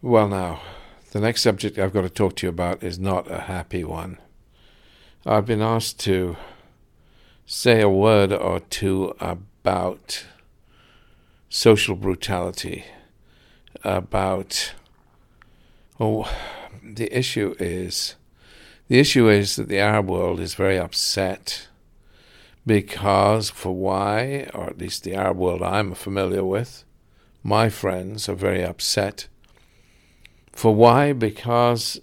Well, now, the next subject I've got to talk to you about is not a happy one. I've been asked to say a word or two about social brutality, about oh, the issue is the issue is that the Arab world is very upset because for why, or at least the Arab world I'm familiar with, my friends are very upset. For why? Because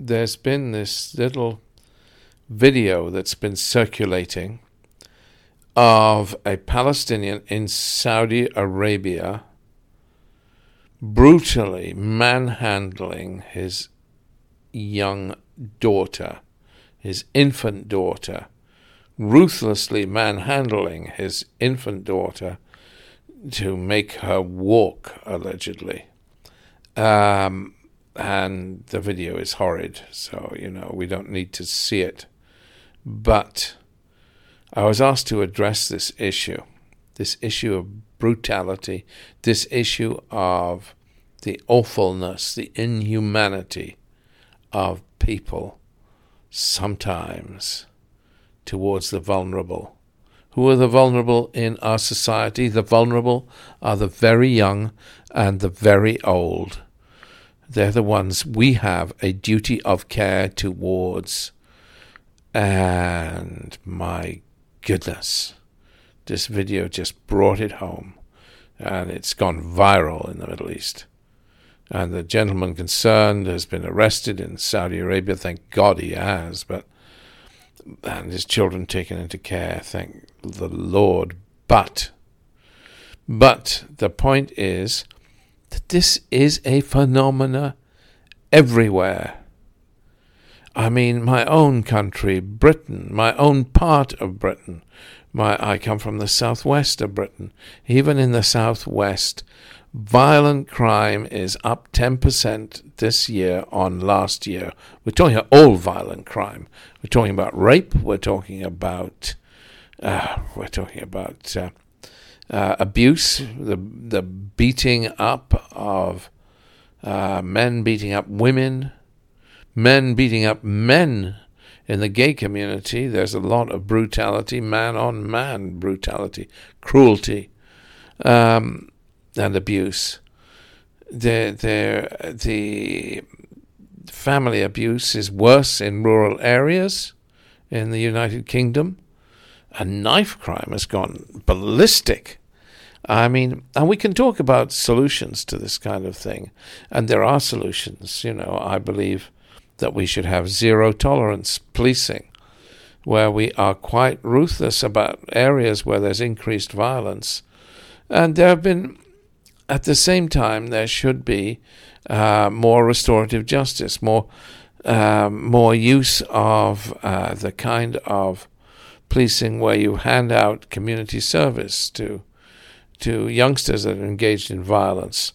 there's been this little video that's been circulating of a Palestinian in Saudi Arabia brutally manhandling his young daughter, his infant daughter, ruthlessly manhandling his infant daughter to make her walk, allegedly. Um, and the video is horrid, so, you know, we don't need to see it. But I was asked to address this issue, this issue of brutality, this issue of the awfulness, the inhumanity of people sometimes towards the vulnerable. Who are the vulnerable in our society? The vulnerable are the very young and the very old. They're the ones we have a duty of care towards. And my goodness, this video just brought it home. And it's gone viral in the Middle East and the gentleman concerned has been arrested in Saudi Arabia. Thank God he has, but and his children taken into care. Thank the Lord. But, but the point is that this is a phenomena everywhere. I mean, my own country, Britain, my own part of Britain. My, I come from the southwest of Britain. Even in the southwest, Violent crime is up 10% this year on last year. We're talking about all violent crime. We're talking about rape. We're talking about uh, we're talking about uh, uh, abuse, the the beating up of uh, men beating up women, men beating up men in the gay community. There's a lot of brutality, man on man brutality, cruelty. Um, and abuse. The, the, the family abuse is worse in rural areas in the United Kingdom. And knife crime has gone ballistic. I mean, and we can talk about solutions to this kind of thing. And there are solutions. You know, I believe that we should have zero tolerance policing, where we are quite ruthless about areas where there's increased violence. And there have been at the same time, there should be uh, more restorative justice, more um, more use of uh, the kind of policing where you hand out community service to to youngsters that are engaged in violence,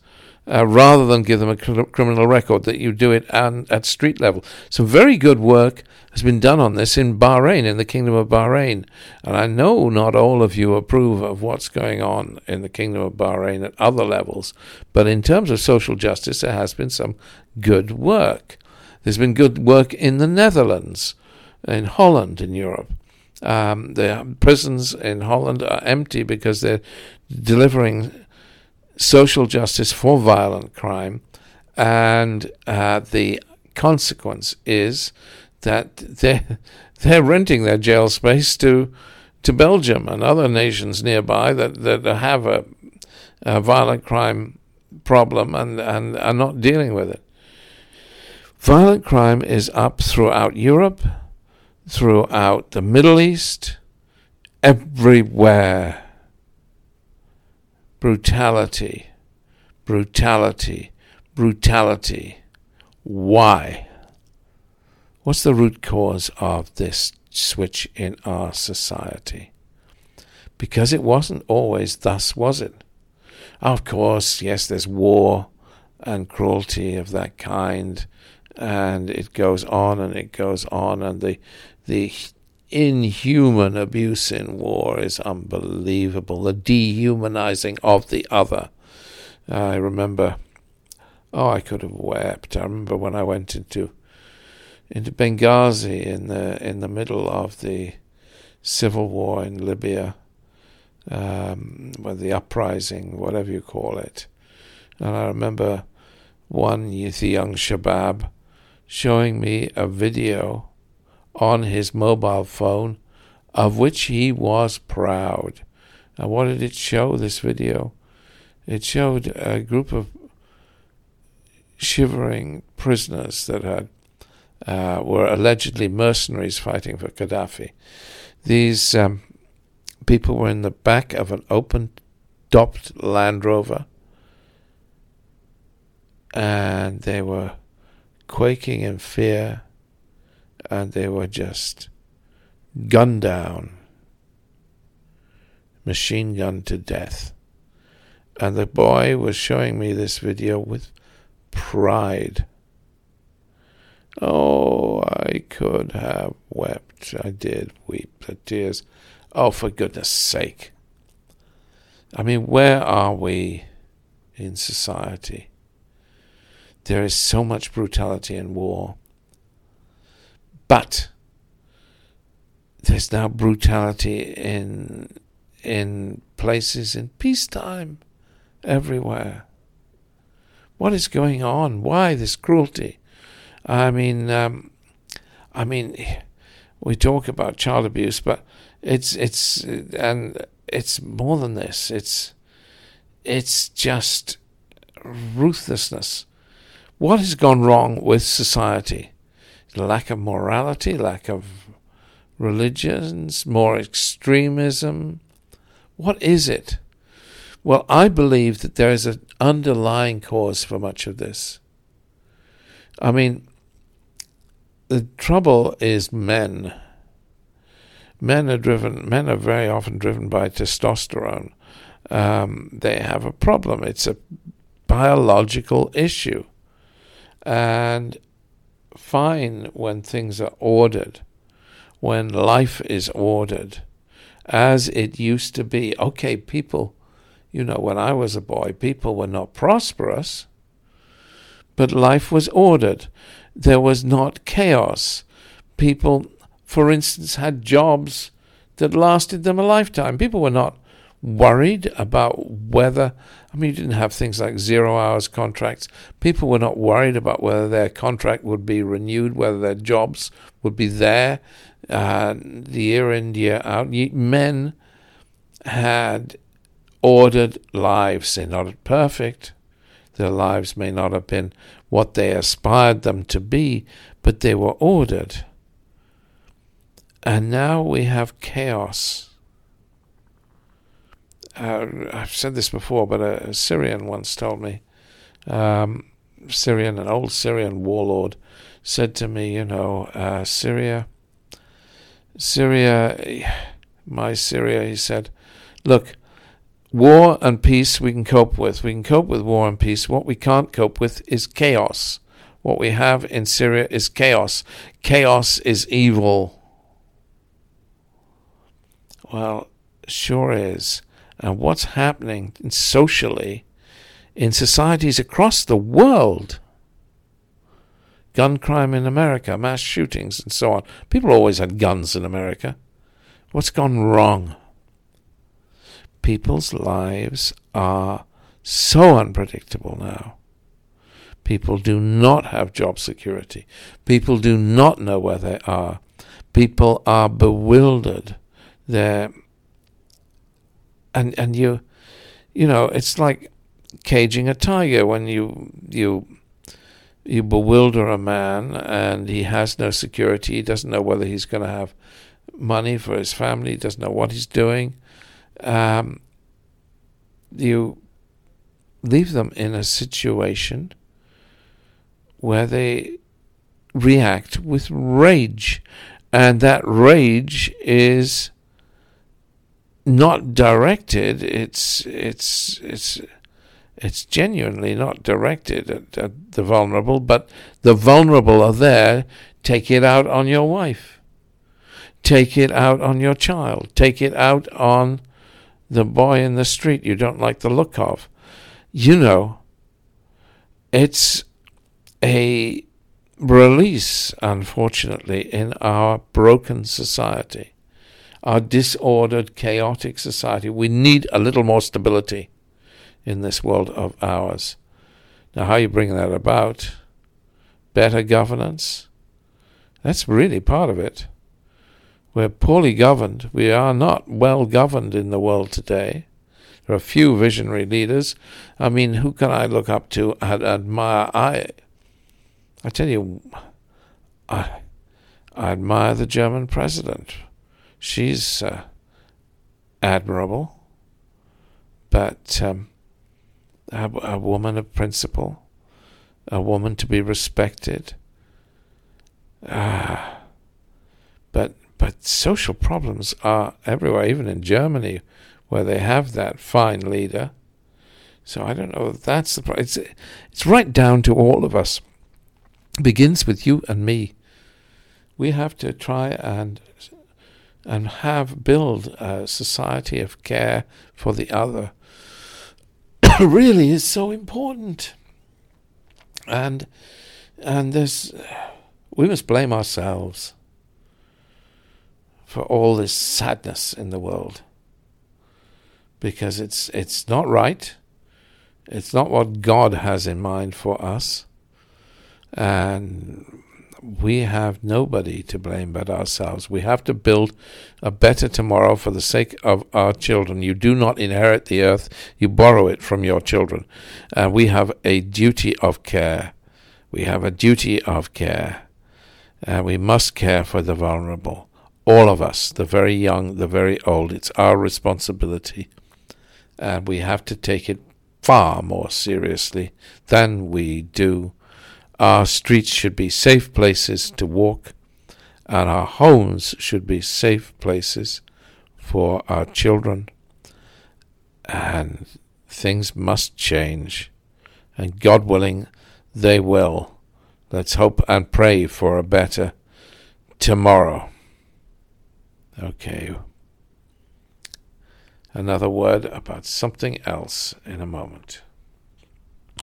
uh, rather than give them a cr- criminal record, that you do it an, at street level. Some very good work has been done on this in Bahrain, in the Kingdom of Bahrain. And I know not all of you approve of what's going on in the Kingdom of Bahrain at other levels, but in terms of social justice, there has been some good work. There's been good work in the Netherlands, in Holland, in Europe. Um, the prisons in Holland are empty because they're delivering social justice for violent crime, and uh, the consequence is that they're, they're renting their jail space to to Belgium and other nations nearby that, that have a, a violent crime problem and, and are not dealing with it. Violent crime is up throughout Europe, throughout the Middle East, everywhere brutality, brutality, brutality. Why? What's the root cause of this switch in our society? Because it wasn't always thus, was it? Of course, yes, there's war and cruelty of that kind, and it goes on and it goes on, and the the inhuman abuse in war is unbelievable. The dehumanizing of the other. I remember Oh, I could have wept. I remember when I went into into Benghazi in the in the middle of the civil war in Libya, um, with the uprising, whatever you call it. And I remember one the young Shabab showing me a video on his mobile phone of which he was proud. And what did it show, this video? It showed a group of shivering prisoners that had uh, were allegedly mercenaries fighting for Gaddafi. These um, people were in the back of an open topped Land Rover and they were quaking in fear and they were just gunned down, machine gunned to death. And the boy was showing me this video with pride. Oh, I could have wept. I did weep the tears. Oh, for goodness sake. I mean, where are we in society? There is so much brutality in war. But there's now brutality in in places in peacetime everywhere. What is going on? Why this cruelty? I mean, um, I mean, we talk about child abuse, but it's it's and it's more than this. It's it's just ruthlessness. What has gone wrong with society? Lack of morality, lack of religions, more extremism. What is it? Well, I believe that there is an underlying cause for much of this. I mean, the trouble is men. Men are driven. Men are very often driven by testosterone. Um, they have a problem. It's a biological issue, and fine when things are ordered, when life is ordered, as it used to be. Okay, people you know, when I was a boy, people were not prosperous, but life was ordered. There was not chaos. People, for instance, had jobs that lasted them a lifetime. People were not worried about whether, I mean, you didn't have things like zero hours contracts. People were not worried about whether their contract would be renewed, whether their jobs would be there uh, the year in, year out. Men had ordered lives. They're not perfect. Their lives may not have been what they aspired them to be, but they were ordered. And now we have chaos. Uh, I've said this before, but a, a Syrian once told me, um, Syrian, an old Syrian warlord, said to me, you know, uh, Syria, Syria, my Syria, he said, look, War and peace we can cope with. We can cope with war and peace. What we can't cope with is chaos. What we have in Syria is chaos. Chaos is evil. Well, sure is. And what's happening socially in societies across the world? Gun crime in America, mass shootings, and so on. People always had guns in America. What's gone wrong? people's lives are so unpredictable now. People do not have job security. People do not know where they are. People are bewildered. They're and and you you know, it's like caging a tiger when you you you bewilder a man and he has no security, he doesn't know whether he's going to have money for his family, he doesn't know what he's doing. Um, you leave them in a situation where they react with rage, and that rage is not directed. It's it's it's it's genuinely not directed at, at, the vulnerable, but the vulnerable are there. Take it out on your wife. Take it out on your child. Take it out on the boy in the street you don't like the look of. You know, it's a release, unfortunately, in our broken society, our disordered, chaotic society. We need a little more stability in this world of ours. Now, how you bring that about? Better governance? That's really part of it. We're poorly governed. We are not well governed in the world today. There are few visionary leaders. I mean, who can I look up to and admire? I, I tell you, I, I admire the German president. She's uh, admirable, but um, a, a woman of principle, a woman to be respected. Ah, but but social problems are everywhere, even in Germany, where they have that fine leader. So I don't know that's the it's it's right down to all of us. It begins with you and me. We have to try and and have build a society of care for the other really is so important. And and there's we must blame ourselves for all this sadness in the world. Because it's it's not right. It's not what God has in mind for us. And we have nobody to blame but ourselves. We have to build a better tomorrow for the sake of our children. You do not inherit the earth, you borrow it from your children. And we have a duty of care. We have a duty of care. And we must care for the vulnerable. All of us, the very young, the very old. It's our responsibility. And we have to take it far more seriously than we do our streets should be safe places to walk, and our homes should be safe places for our children. And things must change, and God willing, they will. Let's hope and pray for a better tomorrow. Okay. Another word about something else in a moment.